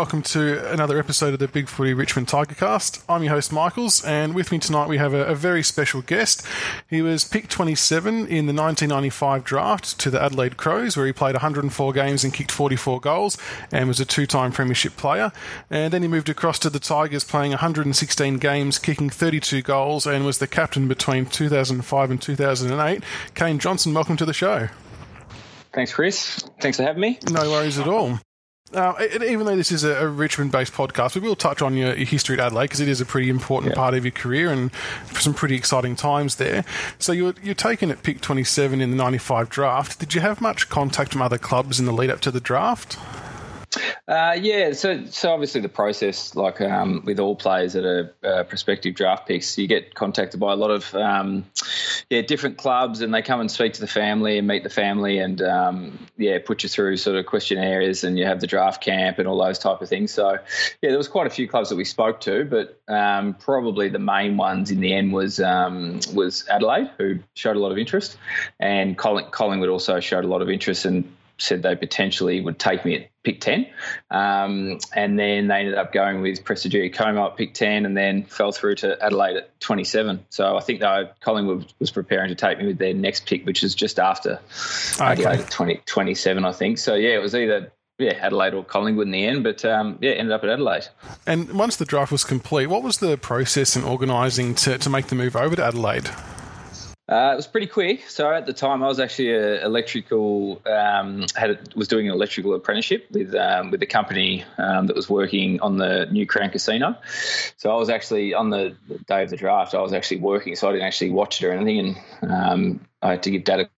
Welcome to another episode of the Big Footy Richmond Tigercast. I'm your host Michaels, and with me tonight we have a, a, very special guest. He was picked 27 in the 1995 draft to the Adelaide Crows, where he played 104 games and kicked 44 goals, and was a two-time premiership player. And then he moved across to the Tigers, playing 116 games, kicking 32 goals, and was the captain between 2005 and 2008. Kane Johnson, welcome to the show. Thanks, Chris. Thanks for having me. No worries at all. Uh, even though this is a, Richmond-based podcast, we will touch on your, your history at Adelaide because it is a pretty important yeah. part of your career and some pretty exciting times there. So you're, you're taken at pick 27 in the 95 draft. Did you have much contact from other clubs in the lead up to the draft? Uh, yeah, so so obviously the process, like um, with all players that are uh, prospective draft picks, you get contacted by a lot of um, yeah different clubs, and they come and speak to the family and meet the family, and um, yeah, put you through sort of questionnaires, and you have the draft camp and all those type of things. So yeah, there was quite a few clubs that we spoke to, but um, probably the main ones in the end was um, was Adelaide, who showed a lot of interest, and Collingwood also showed a lot of interest and said they potentially would take me at pick 10. Um, and then they ended up going with Prestigia Como at pick 10 and then fell through to Adelaide at 27. So I think though Collingwood was preparing to take me with their next pick, which is just after okay. Adelaide at 20, 27, I think. So yeah, it was either yeah, Adelaide or Collingwood in the end, but um, yeah, ended up at Adelaide. And once the draft was complete, what was the process in organising to, to make the move over to Adelaide? Uh, it was pretty quick. So at the time, I was actually a electrical um, had was doing an electrical apprenticeship with um, with a company um, that was working on the new Crown Casino. So I was actually on the day of the draft. I was actually working, so I didn't actually watch it or anything, and um, I had to give Dad a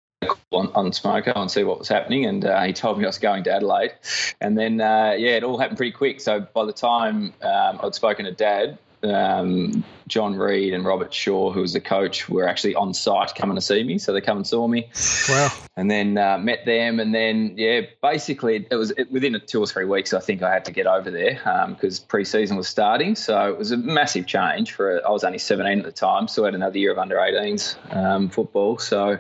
on, on Smoko and see what was happening. And uh, he told me I was going to Adelaide. And then, uh, yeah, it all happened pretty quick. So by the time um, I'd spoken to Dad, um, John Reid and Robert Shaw, who was the coach, were actually on site coming to see me. So they come and saw me. Wow. And then uh, met them. And then, yeah, basically it was within two or three weeks, I think I had to get over there because um, pre-season was starting. So it was a massive change for, I was only 17 at the time. So I had another year of under 18s um, football. So,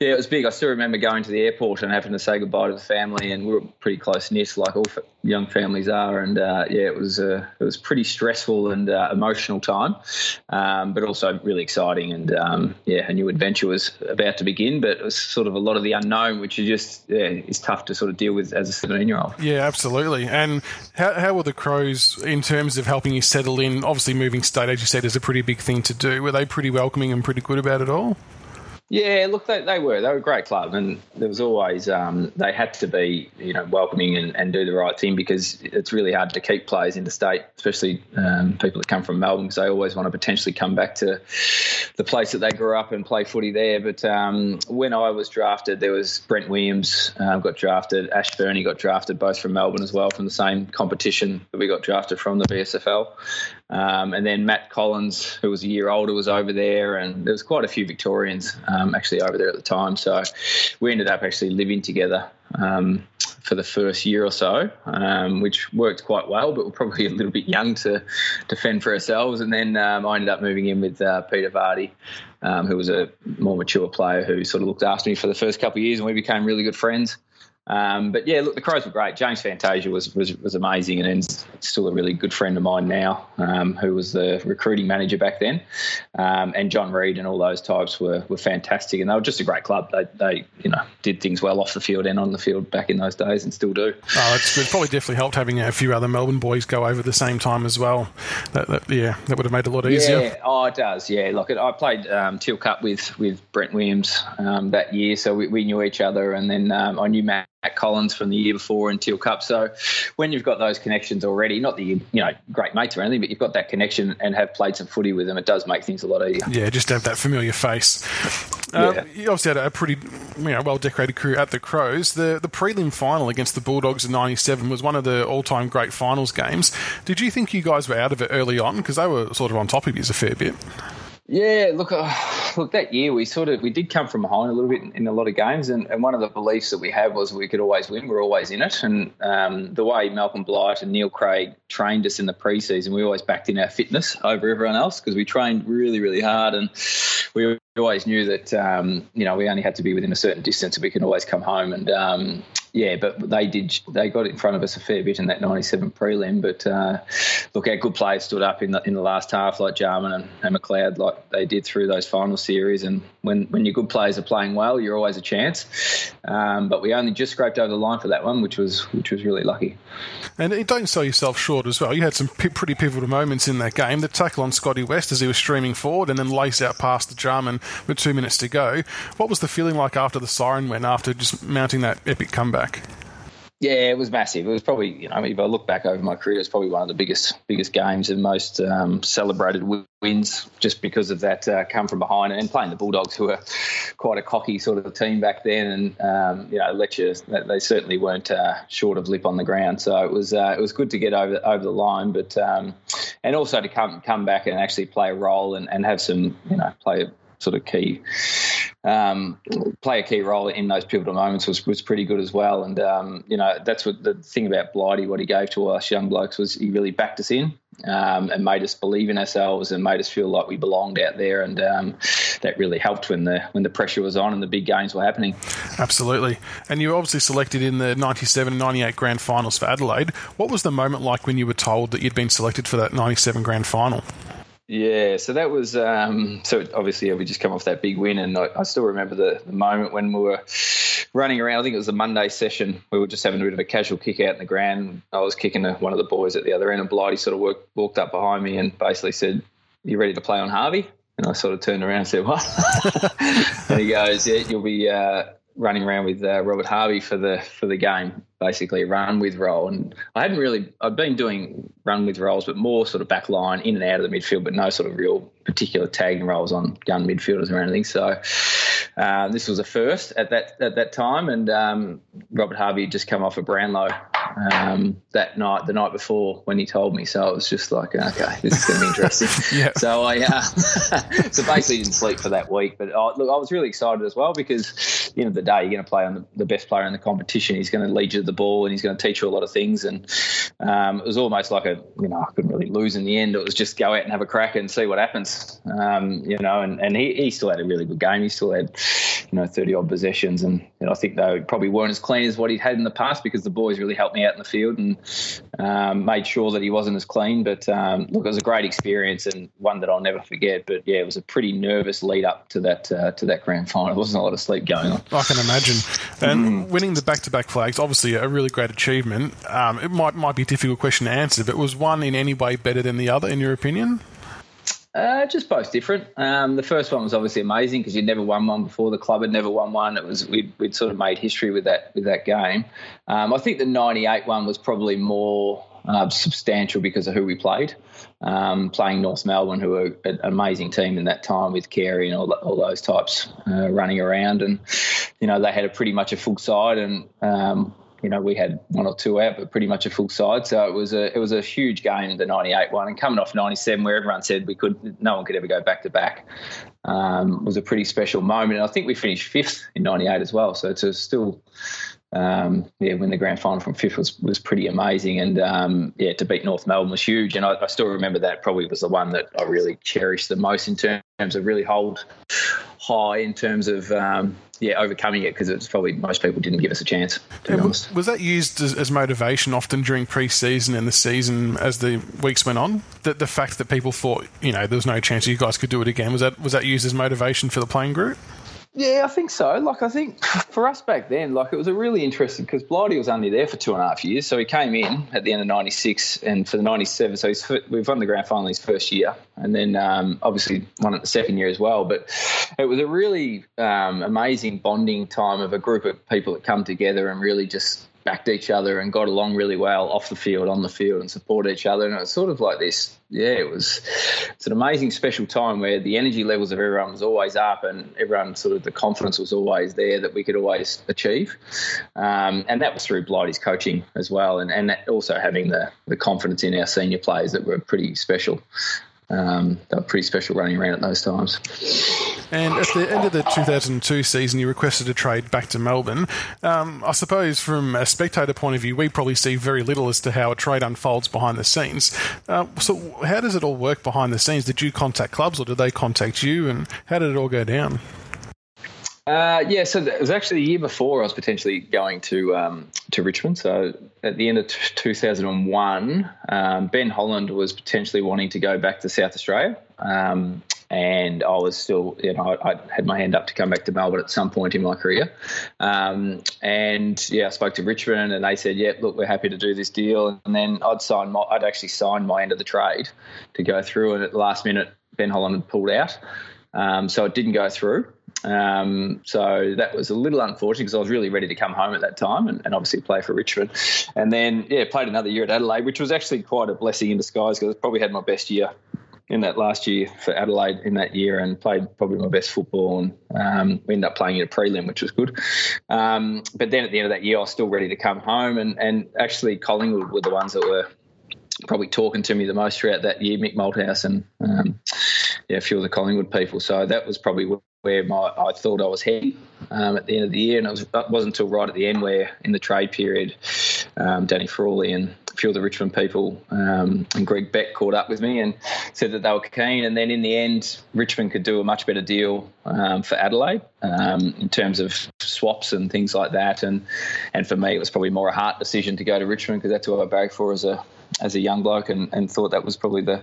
yeah, it was big. I still remember going to the airport and having to say goodbye to the family. And we were pretty close knit, like all young families are. And, uh, yeah, it was, uh, it was pretty stressful and uh, emotional time um, but also really exciting. And um, yeah, a new adventure was about to begin, but it was sort of a lot of the unknown, which is just yeah, is tough to sort of deal with as a 17 year old. Yeah, absolutely. And how, how were the Crows in terms of helping you settle in? Obviously, moving state, as you said, is a pretty big thing to do. Were they pretty welcoming and pretty good about it all? Yeah, look, they, they were. They were a great club, and there was always um, they had to be, you know, welcoming and, and do the right thing because it's really hard to keep players interstate, especially um, people that come from Melbourne, because they always want to potentially come back to the place that they grew up and play footy there. But um, when I was drafted, there was Brent Williams uh, got drafted, Ash Burney got drafted, both from Melbourne as well, from the same competition that we got drafted from the VSFL. Um, and then Matt Collins, who was a year older, was over there, and there was quite a few Victorians um, actually over there at the time. So we ended up actually living together um, for the first year or so, um, which worked quite well, but we're probably a little bit young to, to fend for ourselves. And then um, I ended up moving in with uh, Peter Vardy, um, who was a more mature player who sort of looked after me for the first couple of years, and we became really good friends. Um, but yeah, look, the Crows were great. James Fantasia was was, was amazing, and is still a really good friend of mine now, um, who was the recruiting manager back then. Um, and John Reid and all those types were, were fantastic, and they were just a great club. They, they you know did things well off the field and on the field back in those days, and still do. Oh, it's, it's probably definitely helped having a few other Melbourne boys go over the same time as well. That, that, yeah, that would have made it a lot easier. Yeah, oh, it does. Yeah, look, I played um, Teal Cup with with Brent Williams um, that year, so we, we, knew each other, and then um, I knew Matt. Matt Collins from the year before in Teal Cup. So when you've got those connections already, not that you you know great mates or anything, but you've got that connection and have played some footy with them, it does make things a lot easier. Yeah, just have that familiar face. Um, yeah. You obviously had a pretty you know, well decorated career at the Crows. The the prelim final against the Bulldogs in '97 was one of the all time great finals games. Did you think you guys were out of it early on because they were sort of on top of you a fair bit? Yeah, look, uh, look. That year we sort of we did come from behind a little bit in, in, a lot of games, and, and one of the beliefs that we had was we could always win. We're always in it, and um, the way Malcolm Blight and Neil Craig trained us in the preseason, we always backed in our fitness over everyone else because we trained really, really hard, and we always knew that um, you know we only had to be within a certain distance, and we could always come home. And um, yeah, but they did. They got in front of us a fair bit in that '97 prelim. But uh, look, our good players stood up in the in the last half, like Jarman and, and McLeod, like they did through those final series. And when when your good players are playing well, you're always a chance. Um, but we only just scraped over the line for that one, which was which was really lucky. And don't sell yourself short as well. You had some p- pretty pivotal moments in that game. The tackle on Scotty West as he was streaming forward, and then lace out past the Jarman with two minutes to go. What was the feeling like after the siren went? After just mounting that epic comeback? Yeah, it was massive. It was probably, you know, if I look back over my career, it's probably one of the biggest biggest games and most um, celebrated wins, just because of that uh, come from behind and playing the Bulldogs, who were quite a cocky sort of team back then, and um, you know, you, they certainly weren't uh, short of lip on the ground. So it was uh, it was good to get over over the line, but um, and also to come come back and actually play a role and, and have some, you know, play sort of key um, play a key role in those pivotal moments was, was pretty good as well. And um, you know that's what the thing about Blighty, what he gave to us young blokes was he really backed us in um, and made us believe in ourselves and made us feel like we belonged out there. And um, that really helped when the when the pressure was on and the big games were happening. Absolutely. And you were obviously selected in the 97 98 grand finals for Adelaide. What was the moment like when you were told that you'd been selected for that 97 grand final? Yeah, so that was um, so obviously we just come off that big win, and I, I still remember the, the, moment when we were running around. I think it was a Monday session. We were just having a bit of a casual kick out in the ground. I was kicking one of the boys at the other end, and Blighty sort of walked up behind me and basically said, "You ready to play on Harvey?" And I sort of turned around and said, "What?" and he goes, "Yeah, you'll be." Uh, running around with uh, Robert Harvey for the for the game, basically run with role. And I hadn't really I'd been doing run with roles, but more sort of back line, in and out of the midfield, but no sort of real particular tagging roles on gun midfielders or anything. So uh, this was a first at that at that time, and um, Robert Harvey had just come off a Brownlow um, that night, the night before when he told me. So it was just like, okay, this is going to be interesting. yeah. So I, uh, so basically didn't sleep for that week. But uh, look, I was really excited as well because, the end of the day, you're going to play on the, the, best player in the competition. He's going to lead you to the ball and he's going to teach you a lot of things. And um, it was almost like a, you know, I couldn't really lose in the end. It was just go out and have a crack and see what happens. Um, you know, and, and he, he still had a really good game. He still had, you know, 30 odd possessions. And know, I think they probably weren't as clean as what he'd had in the past because the boys really helped me out in the field and um, made sure that he wasn't as clean. But um, look, it was a great experience and one that I'll never forget. But yeah, it was a pretty nervous lead up to that uh, to that grand final. There wasn't a lot of sleep going on. I can imagine. And mm. winning the back to back flags, obviously a really great achievement. Um, it might might be a difficult question to answer, but was one in any way better than the other, in your opinion? Uh, just both different. Um, the first one was obviously amazing because you'd never won one before. The club had never won one. It was we'd, we'd sort of made history with that with that game. Um, I think the '98 one was probably more uh, substantial because of who we played. Um, playing North Melbourne, who were an amazing team in that time with Carey and all, all those types uh, running around, and you know they had a pretty much a full side, and um, you know, we had one or two out, but pretty much a full side. So it was a it was a huge game, in the '98 one, and coming off '97, where everyone said we could, no one could ever go back to back, um, was a pretty special moment. And I think we finished fifth in '98 as well. So it's still. Um, yeah, win the grand final from fifth was, was pretty amazing, and um, yeah, to beat North Melbourne was huge. And I, I still remember that probably was the one that I really cherished the most in terms of really hold high in terms of um, yeah overcoming it because it's probably most people didn't give us a chance. To be honest, was that used as, as, motivation often during pre-season and the season as the weeks went on? That the fact that people thought you know there was no chance you guys could do it again was that was that used as motivation for the playing group? Yeah, I think so. Like, I think for us back then, like, it was a really interesting because Blighty was only there for two and a half years. So he came in at the end of 96 and for the 97. So he's, we've won the grand final his first year and then um, obviously won it the second year as well. But it was a really um, amazing bonding time of a group of people that come together and really just backed each other and got along really well off the field, on the field, and supported each other. And it was sort of like this. Yeah, it was. It's an amazing, special time where the energy levels of everyone was always up, and everyone sort of the confidence was always there that we could always achieve. Um, and that was through Blighty's coaching as well, and and also having the the confidence in our senior players that were pretty special um, they were pretty special running around at those times. And at the end of the 2002 season, you requested a trade back to Melbourne. Um, I suppose, from a spectator point of view, we probably see very little as to how a trade unfolds behind the scenes. Uh, so, how does it all work behind the scenes? Did you contact clubs, or did they contact you? And how did it all go down? Uh, yeah, so it was actually the year before I was potentially going to um, to Richmond. So at the end of t- 2001, um, Ben Holland was potentially wanting to go back to South Australia. Um, and I was still, you know, I, I, had my hand up to come back to Melbourne at some point in my career. Um, and yeah, I spoke to Richmond, and they said, "Yeah, look, we're happy to do this deal." And then I'd signed my, I'd actually signed my end of the trade to go through, and at the last minute, Ben Holland had pulled out, um, so it didn't go through. Um, so that was a little unfortunate because I was really ready to come home at that time and, and, obviously play for Richmond. And then, yeah, played another year at Adelaide, which was actually quite a blessing in disguise because I probably had my best year in that last year for Adelaide in that year and played probably my best football and um, we ended up playing in a prelim, which was good. Um, but then at the end of that year, I was still ready to come home and, and actually Collingwood were the ones that were probably talking to me the most throughout that year, Mick Malthouse and um, yeah, a few of the Collingwood people. So that was probably where my I thought I was heading um, at the end of the year, and it, was, it wasn't until right at the end where in the trade period, um, Danny Frawley and a few of the Richmond people um, and Greg Beck caught up with me and said that they were keen. And then in the end, Richmond could do a much better deal um, for Adelaide um, in terms of swaps and things like that. And and for me, it was probably more a heart decision to go to Richmond because that's what I barracked for as a as a young bloke and, and thought that was probably the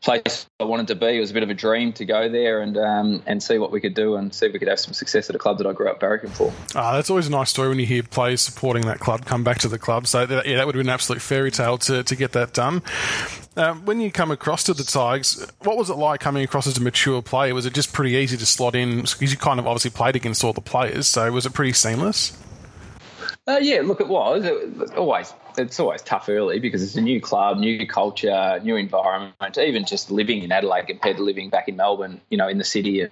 place I wanted to be. It was a bit of a dream to go there and um, and see what we could do and see if we could have some success at a club that I grew up barracking for. Ah, that's always a nice story when you hear players supporting that club come back to the club. So that, yeah, that would have been an absolute fairy tale to, to get that done. Um, when you come across to the Tigers, what was it like coming across as a mature player? Was it just pretty easy to slot in because you kind of obviously played against all the players? So was it pretty seamless? Uh, yeah, look, it was. It was always it's always tough early because it's a new club, new culture, new environment. Even just living in Adelaide compared to living back in Melbourne, you know, in the city,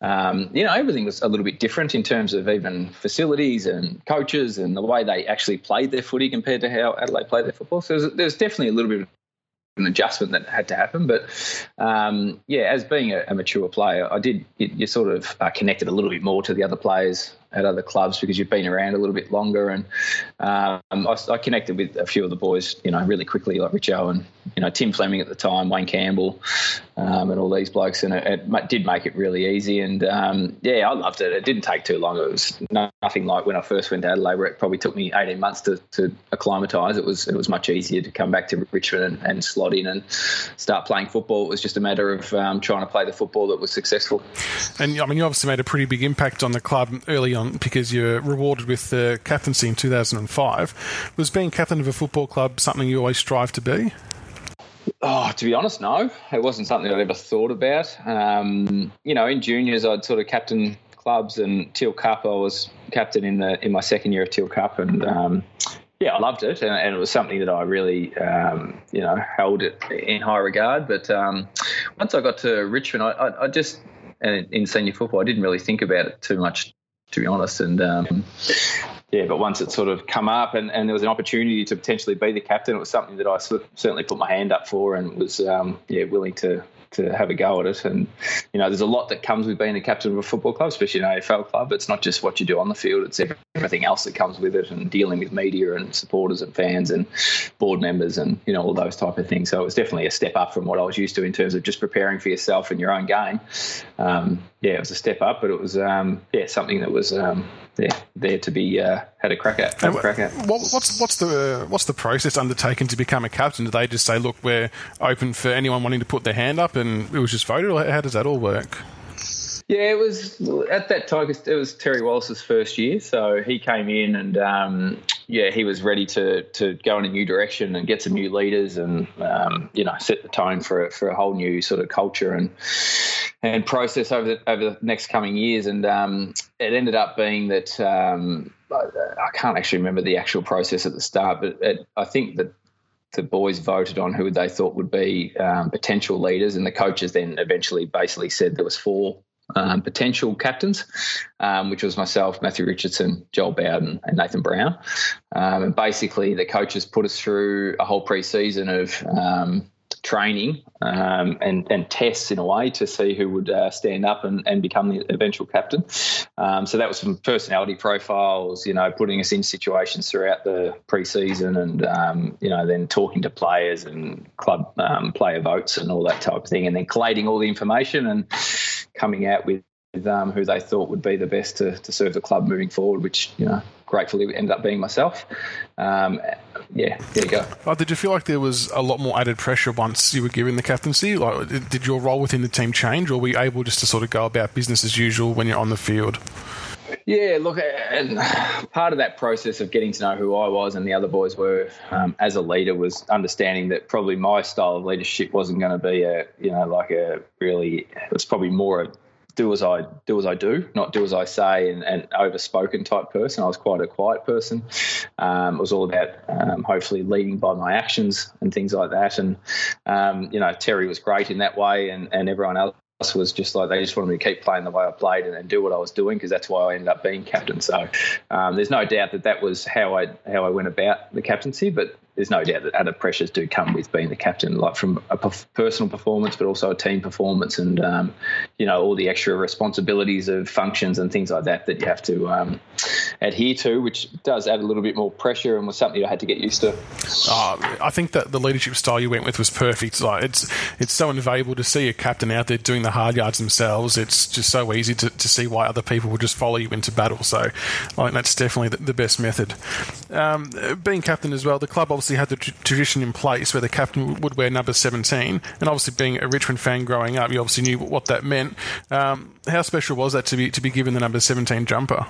um, you know, everything was a little bit different in terms of even facilities and coaches and the way they actually played their footy compared to how Adelaide played their football. So there's, there's definitely a little bit of an adjustment that had to happen. But um, yeah, as being a, a, mature player, I did you, you sort of uh, connected a little bit more to the other players at other clubs because you've been around a little bit longer. And um, I, I, connected with a few of the boys, you know, really quickly, like Rich Owen, you know, Tim Fleming at the time, Wayne Campbell, um, and all these blokes. And it, it, did make it really easy. And um, yeah, I loved it. It didn't take too long. It was nothing like when I first went to Adelaide, where it probably took me 18 months to, to acclimatise. It was it was much easier to come back to Richmond and, and slot in and start playing football. It was just a matter of um, trying to play the football that was successful. And I mean, you obviously made a pretty big impact on the club early on because you're rewarded with the captaincy in 2005. Was being captain of a football club something you always strive to be? Oh, to be honest, no. It wasn't something I'd ever thought about. Um, you know, in juniors, I'd sort of captain clubs, and Teal Cup, I was captain in the in my second year of Teal Cup, and um, yeah, I loved it, and, and, it was something that I really, um, you know, held it in high regard. But um, once I got to Richmond, I, I, I just in senior football, I didn't really think about it too much to be honest. And um, yeah, but once it sort of come up and, and there was an opportunity to potentially be the captain, it was something that I certainly put my hand up for and was um, yeah willing to to have a go at it. And you know, there's a lot that comes with being the captain of a football club, especially an AFL club. It's not just what you do on the field; it's everything else that comes with it, and dealing with media and supporters and fans and board members and you know all those type of things. So it was definitely a step up from what I was used to in terms of just preparing for yourself and your own game. Um, yeah, it was a step up, but it was um, yeah something that was um, yeah, there to be uh, had a crack at. Had a crack at. What, what's what's the uh, what's the process undertaken to become a captain? Do they just say, look, we're open for anyone wanting to put their hand up, and it was just voted, or how does that all work? Yeah, it was at that time. It was Terry Wallace's first year, so he came in and um, yeah, he was ready to to go in a new direction and get some new leaders and um, you know set the tone for for a whole new sort of culture and and process over the over the next coming years. And um, it ended up being that um, I, can't actually remember the actual process at the start, but it, I think that the boys voted on who they thought would be um, potential leaders, and the coaches then eventually basically said there was four um, potential captains, um, which was myself, Matthew Richardson, Joel Bowden, and Nathan Brown. Um, and basically, the coaches put us through a whole pre-season of um, training um, and, and tests in a way to see who would uh, stand up and, and become the eventual captain. Um, so that was some personality profiles, you know, putting us in situations throughout the preseason and, um, you know, then talking to players and club um, player votes and all that type of thing, and then collating all the information and coming out with um, who they thought would be the best to, to serve the club moving forward, which you know gratefully ended up being myself. Um, yeah, there you go. Oh, did you feel like there was a lot more added pressure once you were given the captaincy? Like, did your role within the team change, or were you able just to sort of go about business as usual when you're on the field? Yeah, look, and part of that process of getting to know who I was and the other boys were um, as a leader was understanding that probably my style of leadership wasn't going to be a, you know, like a really, it was probably more a do as I do as I do, not do as I say, and, and overspoken type person. I was quite a quiet person. Um, it was all about um, hopefully leading by my actions and things like that. And um, you know, Terry was great in that way, and, and everyone else was just like they just wanted me to keep playing the way I played and, and do what I was doing because that's why I ended up being captain. So um, there's no doubt that that was how I how I went about the captaincy. But there's no doubt that added pressures do come with being the captain, like from a personal performance, but also a team performance, and um, you know all the extra responsibilities of functions and things like that that you have to um, adhere to, which does add a little bit more pressure and was something I had to get used to. Uh, I think that the leadership style you went with was perfect. Like it's it's so invaluable to see a captain out there doing the hard yards themselves. It's just so easy to, to see why other people would just follow you into battle. So I think that's definitely the, the best method. Um, being captain as well, the club obviously obviously had the tr- tradition in place where the captain would wear number 17. And obviously, being a Richmond fan growing up, you obviously knew what that meant. Um, how special was that to be to be given the number 17 jumper?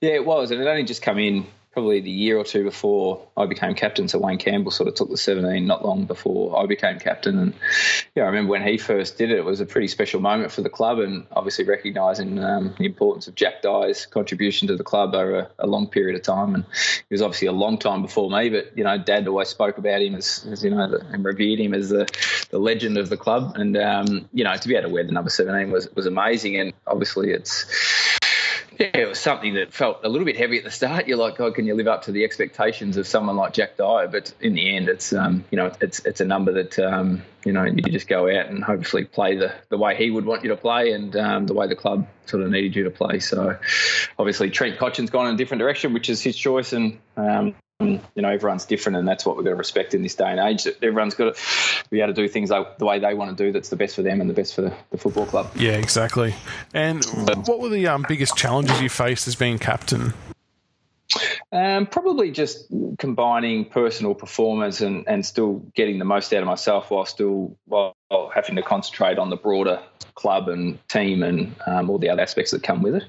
Yeah, it was, and it only just come in probably the year or two before I became captain. So Wayne Campbell sort of took the 17 not long before I became captain. And yeah, I remember when he first did it, it was a pretty special moment for the club and obviously recognising um, the importance of Jack Dyer's contribution to the club over a, a, long period of time. And he was obviously a long time before me, but, you know, Dad always spoke about him as, as you know, the, and revered him as the, the legend of the club. And, um, you know, to be able to wear the number 17 was, was amazing. And obviously it's, yeah, it was something that felt a little bit heavy at the start. You're like, God, can you live up to the expectations of someone like Jack Dyer? But in the end, it's um, you know, it's it's a number that um, you know you just go out and hopefully play the the way he would want you to play and um, the way the club sort of needed you to play. So obviously Trent Cotchin's gone in a different direction, which is his choice, and um, you know everyone's different and that's what we've got to respect in this day and age everyone's got to be able to do things like the way they want to do that's the best for them and the best for the, the football club. Yeah exactly. And what were the um, biggest challenges you faced as being captain? Um, probably just combining personal performance and, and still getting the most out of myself while still while having to concentrate on the broader club and team and um, all the other aspects that come with it.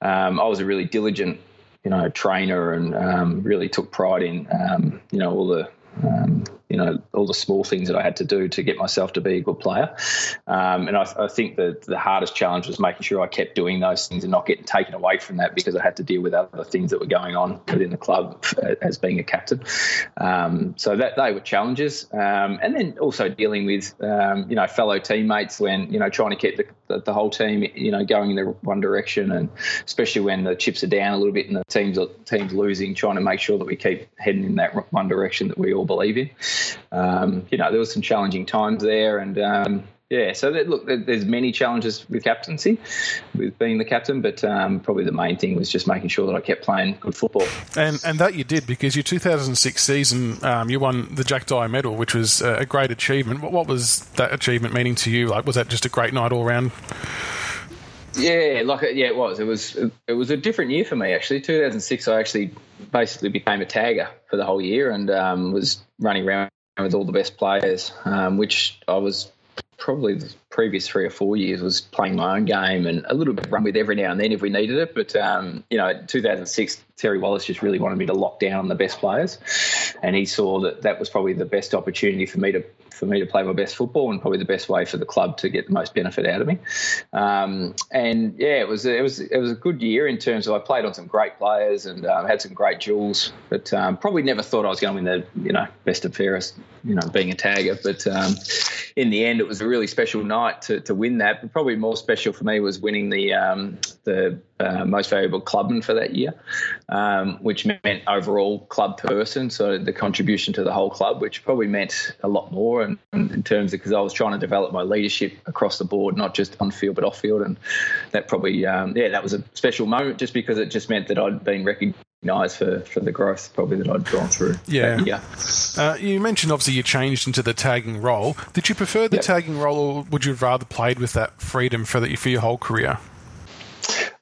Um, I was a really diligent you know, trainer and um, really took pride in, um, you know, all the um, you know all the small things that I had to do to get myself to be a good player. Um, and I, I, think that the hardest challenge was making sure I kept doing those things and not getting taken away from that because I had to deal with other things that were going on within the club as being a captain. Um, so that they were challenges, um, and then also dealing with um, you know fellow teammates when you know trying to keep the, the, the, whole team you know going in the one direction, and especially when the chips are down a little bit and the teams teams losing, trying to make sure that we keep heading in that one direction that we all believe in um, you know, there was some challenging times there, and um, yeah, so that, look, there's many challenges with captaincy, with being the captain, but um, probably the main thing was just making sure that I kept playing good football. And and that you did because your 2006 season, um, you won the Jack Dyer Medal, which was a great achievement. What, what was that achievement meaning to you? Like, was that just a great night all round? Yeah, like yeah, it was. It was it was a different year for me actually. 2006, I actually basically became a tagger for the whole year and um, was running around with all the best players, um, which I was probably the previous three or four years was playing my own game and a little bit run with every now and then if we needed it. But um, you know, 2006, Terry Wallace just really wanted me to lock down on the best players, and he saw that that was probably the best opportunity for me to for me to play my best football and probably the best way for the club to get the most benefit out of me. Um, and yeah, it was it was it was a good year in terms of I played on some great players and um, had some great duels, but um, probably never thought I was going to win the you know best and fairest, you know, being a tagger. But um, in the end, it was a really special night to, to win that. But probably more special for me was winning the um, the uh, most valuable clubman for that year, um, which meant overall club person, so the contribution to the whole club, which probably meant a lot more in, in terms of because I was trying to develop my leadership across the board, not just on field but off field, and that probably um, yeah that was a special moment just because it just meant that I'd been recognised eyes for, for the growth probably that I'd gone through. Yeah. yeah. Uh, you mentioned obviously you changed into the tagging role. Did you prefer the yep. tagging role or would you have rather played with that freedom for, the, for your whole career?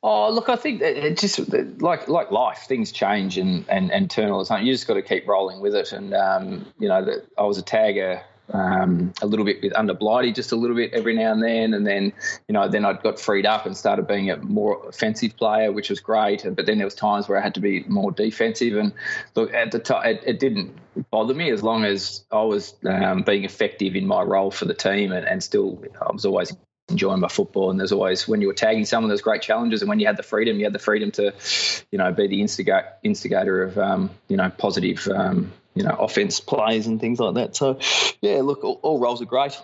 Oh, look, I think it just like like life, things change and and and turn all the time. You just got to keep rolling with it. And um, you know, the, I was a tagger um, a little bit with under Blighty, just a little bit every now and then, and then you know then I got freed up and started being a more offensive player, which was great. But then there was times where I had to be more defensive, and look at the time it, it didn't bother me as long as I was um, being effective in my role for the team, and, and still I was always enjoying my football. And there's always when you were tagging someone, there's great challenges, and when you had the freedom, you had the freedom to, you know, be the instigator instigator of um, you know positive um, you know offense plays and things like that. So yeah, look, all, all roles are great.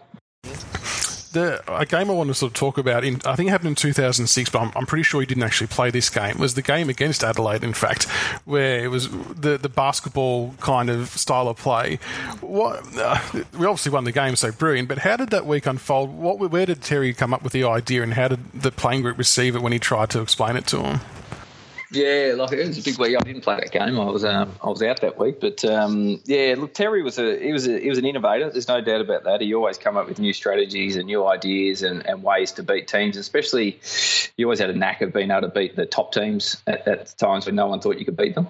The, a game I want to sort of talk about, in, I think it happened in 2006, but I'm, I'm, pretty sure you didn't actually play this game, was the game against Adelaide, in fact, where it was the, the basketball kind of style of play. What, uh, we obviously won the game, so brilliant, but how did that week unfold? What, where did Terry come up with the idea, and how did the playing group receive it when he tried to explain it to them? Yeah, like it was a big week. I didn't play that game. I was um, I was out that week, but um, yeah, look, Terry was a he was a, he was an innovator. There's no doubt about that. He always come up with new strategies and new ideas and, and ways to beat teams. Especially, he always had a knack of being able to beat the top teams at, at times when no one thought you could beat them.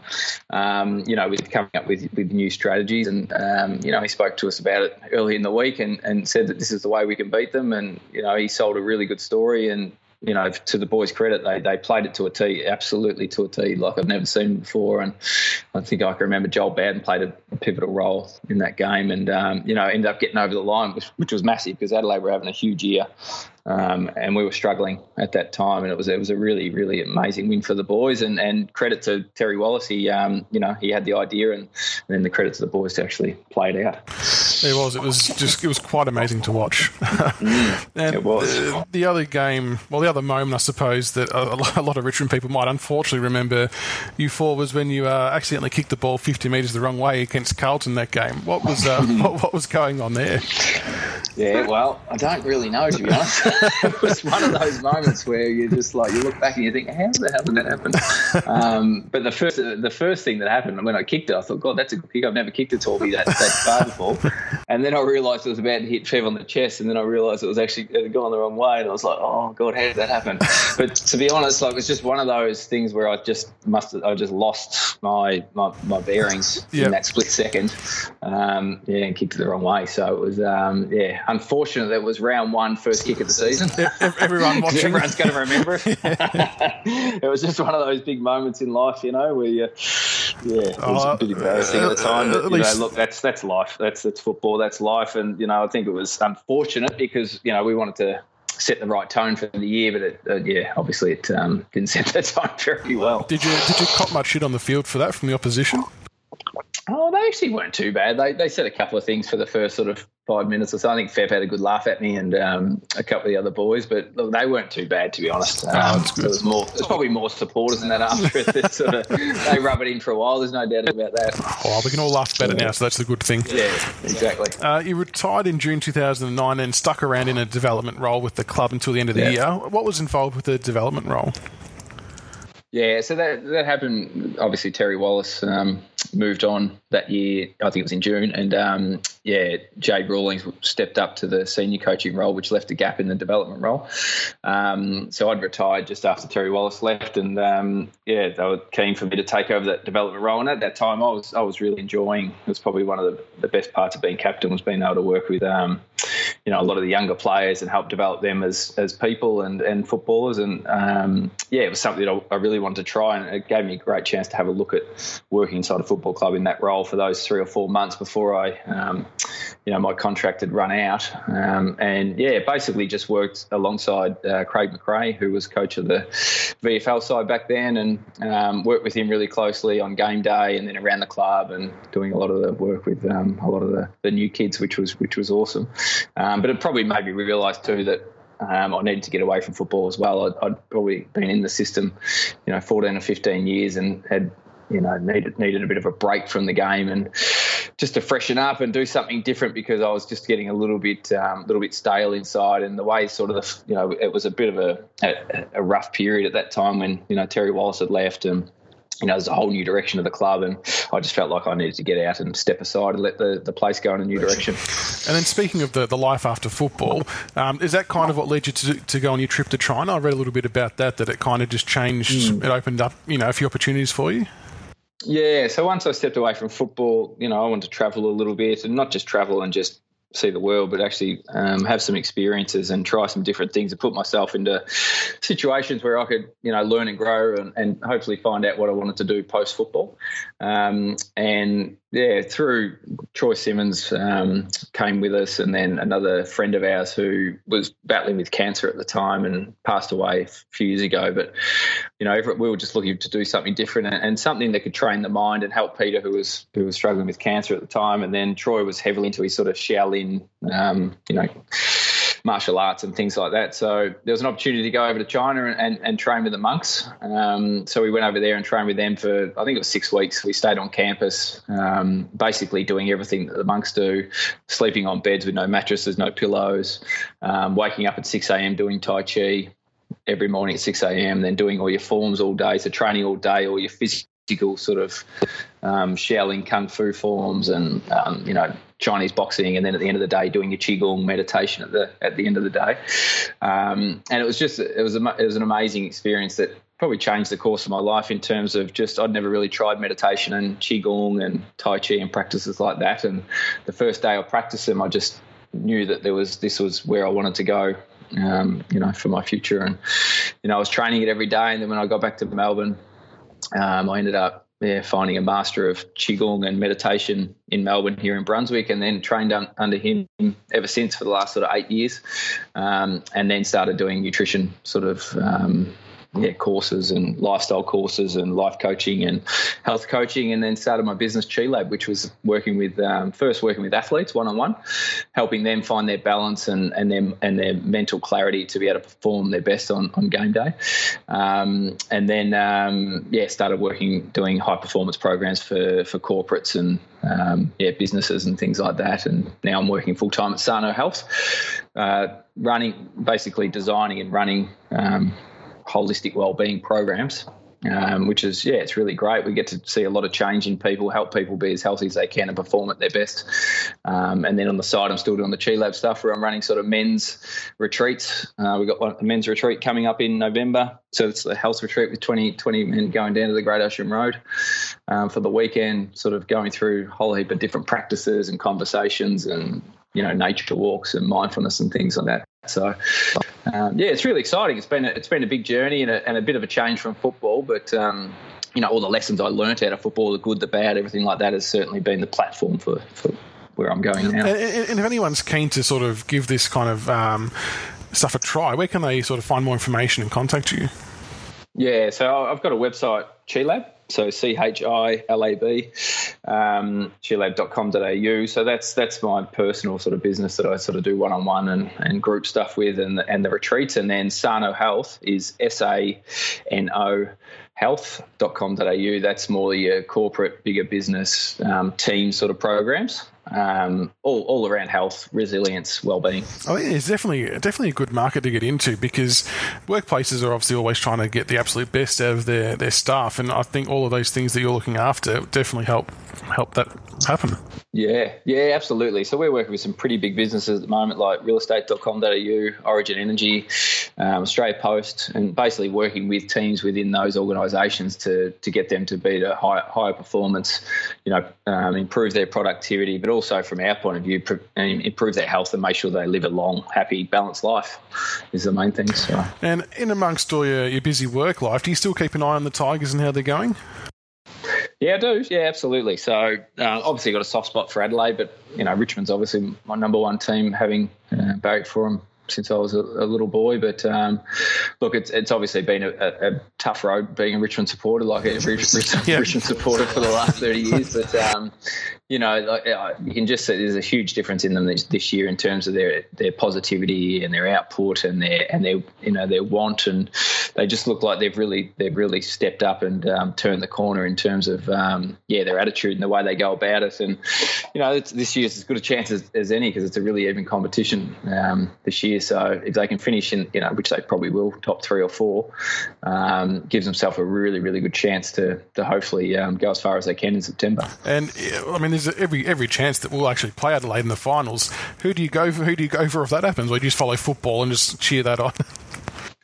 Um, you know, with coming up with with new strategies, and um, you know, he spoke to us about it early in the week and, and said that this is the way we can beat them. And you know, he sold a really good story and you know, to the boys' credit, they they played it to a T, absolutely to a T, like I've never seen before. And I think I can remember Joel Bowden played a, pivotal role in that game, and um, you know, ended up getting over the line, which, which was massive because Adelaide were having a huge year. Um, and we were struggling at that time, and it was it was a really really amazing win for the boys, and, and credit to Terry Wallace. He um, you know he had the idea, and, and then the credit to the boys to actually play it out. It was it was just it was quite amazing to watch. and it was the, the, other game, well, the other moment I suppose that a, a, lot of Richmond people might unfortunately remember you for was when you uh, accidentally kicked the ball 50 metres the wrong way against Carlton that game. What was uh, what, what was going on there? Yeah, well, I don't really know to be honest. it was one of those moments where you just like you look back and you think, how the hell did that happen? Um, but the first the first thing that happened when I kicked it, I thought, God, that's a good kick. I've never kicked a torpy that, that far before. And then I realised it was about to hit Trev on the chest, and then I realised it was actually it had gone the wrong way, and I was like, oh God, how did that happen? But to be honest, like it's just one of those things where I just must have, I just lost my my, my bearings yep. in that split second. Um, yeah, and kicked it the wrong way. So it was um, yeah, unfortunate that it was round one, first kick of the season. Everyone watching. Everyone's going to remember it. it was just one of those big moments in life, you know, where you, yeah, it was uh, a bit embarrassing uh, at the time. But, you know, look, that's that's life. That's that's football. That's life. And you know, I think it was unfortunate because you know we wanted to set the right tone for the year, but it, uh, yeah, obviously it um, didn't set the tone very well. Did you did you cop much shit on the field for that from the opposition? Oh, they actually weren't too bad. They they said a couple of things for the first sort of five minutes or so. I think Fev had a good laugh at me and um, a couple of the other boys, but look, they weren't too bad to be honest. Um, oh, it was more. There's probably more supporters than that after it. sort of, they rub it in for a while. There's no doubt about that. Oh, we can all laugh better now, so that's the good thing. Yeah, exactly. Uh, you retired in June 2009 and stuck around in a development role with the club until the end of the yeah. year. What was involved with the development role? Yeah, so that that happened. Obviously, Terry Wallace um, moved on that year. I think it was in June, and um, yeah, Jade Rawlings stepped up to the senior coaching role, which left a gap in the development role. Um, so I'd retired just after Terry Wallace left, and um, yeah, they were keen for me to take over that development role. And at that time, I was I was really enjoying. It was probably one of the, the best parts of being captain was being able to work with um, you know a lot of the younger players and help develop them as as people and and footballers. And um, yeah, it was something that I, really wanted to try, and it gave me a great chance to have a look at working inside a football club in that role for those three or four months before I, um, you know, my contract had run out. Um, and yeah, basically just worked alongside uh, Craig McRae, who was coach of the VFL side back then, and um, worked with him really closely on game day and then around the club and doing a lot of the work with um, a lot of the, the new kids, which was which was awesome. Um, but it probably made me realise too that um, I needed to get away from football as well. I'd, I'd, probably been in the system, you know, 14 or 15 years and had, you know, needed needed a bit of a break from the game and just to freshen up and do something different because I was just getting a little bit, um, little bit stale inside. And the way sort of, the, you know, it was a bit of a, a, a rough period at that time when you know Terry Wallace had left and you know, there's a whole new direction of the club, and I just felt like I needed to get out and step aside and let the, the place go in a new direction. And then, speaking of the, the life after football, um, is that kind of what led you to, to go on your trip to China? I read a little bit about that, that it kind of just changed, mm. it opened up, you know, a few opportunities for you. Yeah, so once I stepped away from football, you know, I wanted to travel a little bit and not just travel and just see the world, but actually um, have some experiences and try some different things and put myself into situations where I could, you know, learn and grow and, and hopefully find out what I wanted to do post football. Um, and yeah, through Troy Simmonds um, came with us, and then another friend of ours who was battling with cancer at the time and passed away a few years ago. But you know, we were just looking to do something different and, and something that could train the mind and help Peter, who was who was struggling with cancer at the time. And then Troy was heavily into his sort of Shaolin, um, you know martial arts and things like that. So there was an opportunity to go over to China and, and, and train with the monks. Um, so we went over there and trained with them for, I think it was six weeks. We stayed on campus, um, basically doing everything that the monks do, sleeping on beds with no mattresses, no pillows, um, waking up at 6 a.m. doing Tai Chi every morning at 6 a.m., then doing all your forms all day, so training all day, all your physical sort of um, Shaolin Kung Fu forms and, um, you know, Chinese boxing, and then at the end of the day, doing your qigong meditation at the at the end of the day. Um, and it was just it was a, it was an amazing experience that probably changed the course of my life in terms of just I'd never really tried meditation and qigong and tai chi and practices like that. And the first day I practiced them, I just knew that there was this was where I wanted to go. Um, you know, for my future, and you know, I was training it every day. And then when I got back to Melbourne, um, I ended up yeah, finding a master of qigong and meditation in Melbourne here in Brunswick, and then trained un- under him ever since for the last sort of eight years, um, and then started doing nutrition sort of um, yeah, courses and lifestyle courses and life coaching and health coaching, and then started my business Chi Lab, which was working with um, first working with athletes one on one, helping them find their balance and and their and their mental clarity to be able to perform their best on on game day, um, and then um, yeah, started working doing high performance programs for for corporates and um, yeah businesses and things like that, and now I'm working full time at Sano Health. Uh, running basically designing and running um, holistic wellbeing programs, um, which is yeah, it's really great. We get to see a lot of change in people, help people be as healthy as they can and perform at their best. Um, and then on the side, I'm still doing the Chi Lab stuff where I'm running sort of men's retreats. Uh, we've got one, a men's retreat coming up in November. So it's a health retreat with 20, 20 men going down to the Great Ocean Road um, for the weekend, sort of going through a whole heap of different practices and conversations and you know nature walks and mindfulness and things like that. So, um, yeah, it's really exciting. It's been a, it's been a big journey and a, and a bit of a change from football, but um, you know all the lessons I learnt out of football, the good, the bad, everything like that, has certainly been the platform for, for where I'm going now. And, and, if anyone's keen to sort of give this kind of um, stuff a try, where can they sort of find more information and contact you? Yeah, so I've got a website, Chi Lab, so C H I L A B, um. So that's that's my personal sort of business that I sort of do one on one and and group stuff with, and and the retreats. And then Sano Health is S A N O health.com.au. That's more your corporate, bigger business um, team sort of programs um, all, all around health, resilience, well-being. Oh, yeah, it's definitely definitely a good market to get into because workplaces are obviously always trying to get the absolute best out of their, their staff, and I think all of those things that you're looking after definitely help help that happen. Yeah, yeah, absolutely. So we're working with some pretty big businesses at the moment, like realestate.com.au, Origin Energy, um, Australia Post, and basically working with teams within those organisations to to get them to be at a high, higher performance, you know, um, improve their productivity, but also from our point of view, improve their health and make sure they live a long, happy, balanced life is the main thing. So. And in amongst all your, your busy work life, do you still keep an eye on the Tigers and how they're going? Yeah, I do. Yeah, absolutely. So uh, obviously got a soft spot for Adelaide, but you know Richmond's obviously my number one team, having uh, barracked for them since I was a, a little boy. But um, look, it's it's obviously been a, a, a, tough road being a Richmond supporter, like every Richmond, yeah. Richmond supporter for the last thirty years. But um, you know, uh, you can just see there's a huge difference in them this, this, year in terms of their their positivity and their output and their and their you know their want. And they just look like they've really they've really stepped up and um, turned the corner in terms of um, yeah their attitude and the way they go about it. And you know this year's as good a chance as, as any because it's a really even competition um, this year. So if they can finish in you know which they probably will top three or four um, gives themselves a really really good chance to to hopefully um, go as far as they can in September. And I mean there's every every chance that we'll actually play Adelaide in the finals. Who do you go for? Who do you go for if that happens? Or do you just follow football and just cheer that on?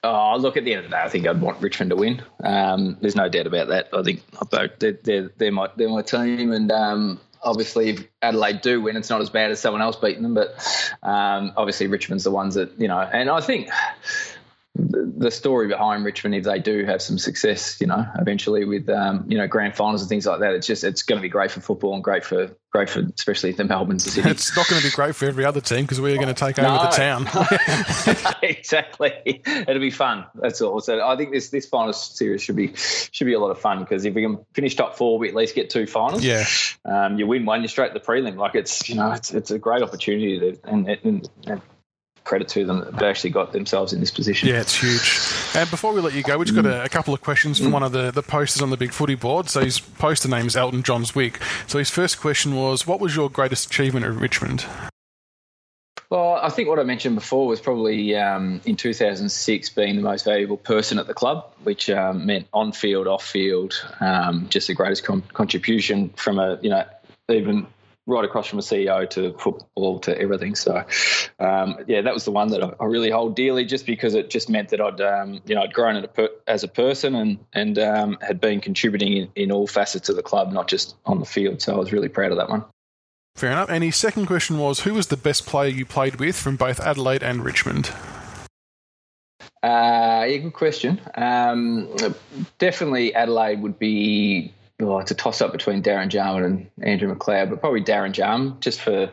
Oh, look! At the end of the day, I think I'd want Richmond to win. Um, there's no doubt about that. I think they're, they're, they're my they're my team, and um, obviously if Adelaide do win, it's not as bad as someone else beating them. But um, obviously Richmond's the ones that you know, and I think the story behind Richmond, if they do have some success, you know, eventually with um, you know grand finals and things like that, it's just it's going to be great for football and great for great for especially the Melbourne City. It's not going to be great for every other team because we're going to take over the town. exactly, it'll be fun. That's all. So I think this this final series should be should be a lot of fun because if we can finish top four, we at least get two finals. Yeah, um, you win one, you're straight to the prelim. Like it's you know it's it's a great opportunity to, and, and, and credit to them that they actually got themselves in this position. Yeah, it's huge. And before we let you go, we've just got a, a couple of questions from mm. one of the, the posters on the Big Footy board. So his poster name is Elton John's Zwick. So his first question was, what was your greatest achievement at Richmond? Well, I think what I mentioned before was probably um, in 2006 being the most valuable person at the club, which um, meant on field, off field, um, just the greatest con- contribution from a you know even right across from a CEO to football to everything. So, um, yeah, that was the one that I, really hold dearly, just because it just meant that I'd, um, you know, I'd grown a per, as a person and and um, had been contributing in, in all facets of the club, not just on the field. So I was really proud of that one. Fair enough. And his second question was, who was the best player you played with from both Adelaide and Richmond? Uh, yeah, good question. Um, definitely Adelaide would be oh, it's a toss up between Darren Jarman and Andrew McLeod, but probably Darren Jarman just for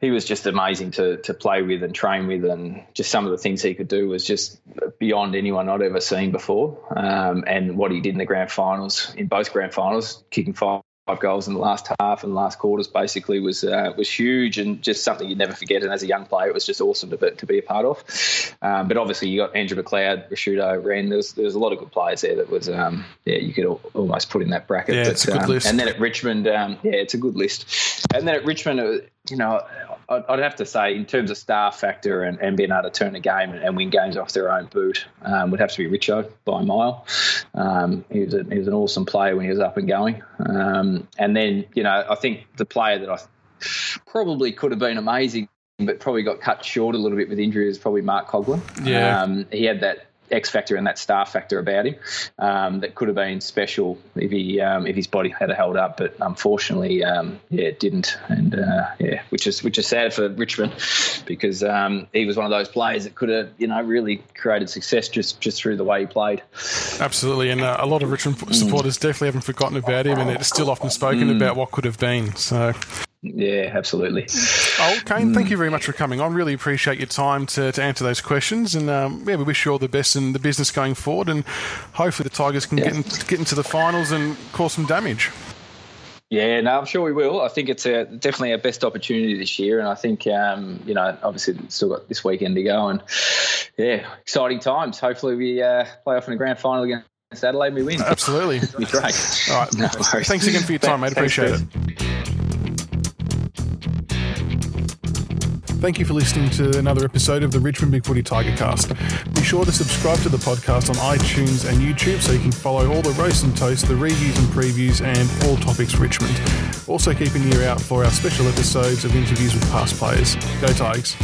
he was just amazing to to play with and train with, and just some of the things he could do was just beyond anyone I'd ever seen before. Um, and what he did in the grand finals, in both grand finals, kicking five five goals in the last half and last quarters basically was uh, was huge and just something you'd never forget. And as a young player, it was just awesome to be, to be a part of. Um, but obviously, you got Andrew McLeod, Ricciuto, Rehn. There was, there was a lot of good players there that was um, yeah you could almost put in that bracket. Yeah, but, it's a good um, list. And then at Richmond, um, yeah, it's a good list. And then at Richmond, you know, I'd have to say, in terms of star factor and, and being able to turn a game and, and win games off their own boot, um, would have to be Richo by a mile. Um, he, was a, he was an awesome player when he was up and going. Um, and then, you know, I think the player that I probably could have been amazing, but probably got cut short a little bit with injury is probably Mark Coughlan. Yeah. Um, he had that X factor and that star factor about him um, that could have been special if he um, if his body had held up, but unfortunately, um, yeah, it didn't, and uh, yeah, which is which is sad for Richmond because um, he was one of those players that could have you know really created success just just through the way he played. Absolutely, and uh, a lot of Richmond supporters mm. definitely haven't forgotten about him, and it's still often spoken mm. about what could have been. So yeah, absolutely. Oh, Kane, thank you very much for coming on. Really appreciate your time to, to answer those questions. And um, yeah, we wish you all the best in the business going forward. And hopefully the Tigers can yeah. get, in, get into the finals and cause some damage. Yeah, no, I'm sure we will. I think it's a, definitely our best opportunity this year, and I think um, you know, obviously, still got this weekend to go, and yeah, exciting times. Hopefully, we uh, play off in a grand final against Adelaide, we win. Absolutely, great. All right, no thanks again for your time, mate. Appreciate it. Thank you for listening to another episode of the Richmond Big Footy Tiger Cast. Be sure to subscribe to the podcast on iTunes and YouTube so you can follow all the roast and toast, the reviews and previews, and all topics Richmond. Also, keep an ear out for our special episodes of interviews with past players. Go Tigers.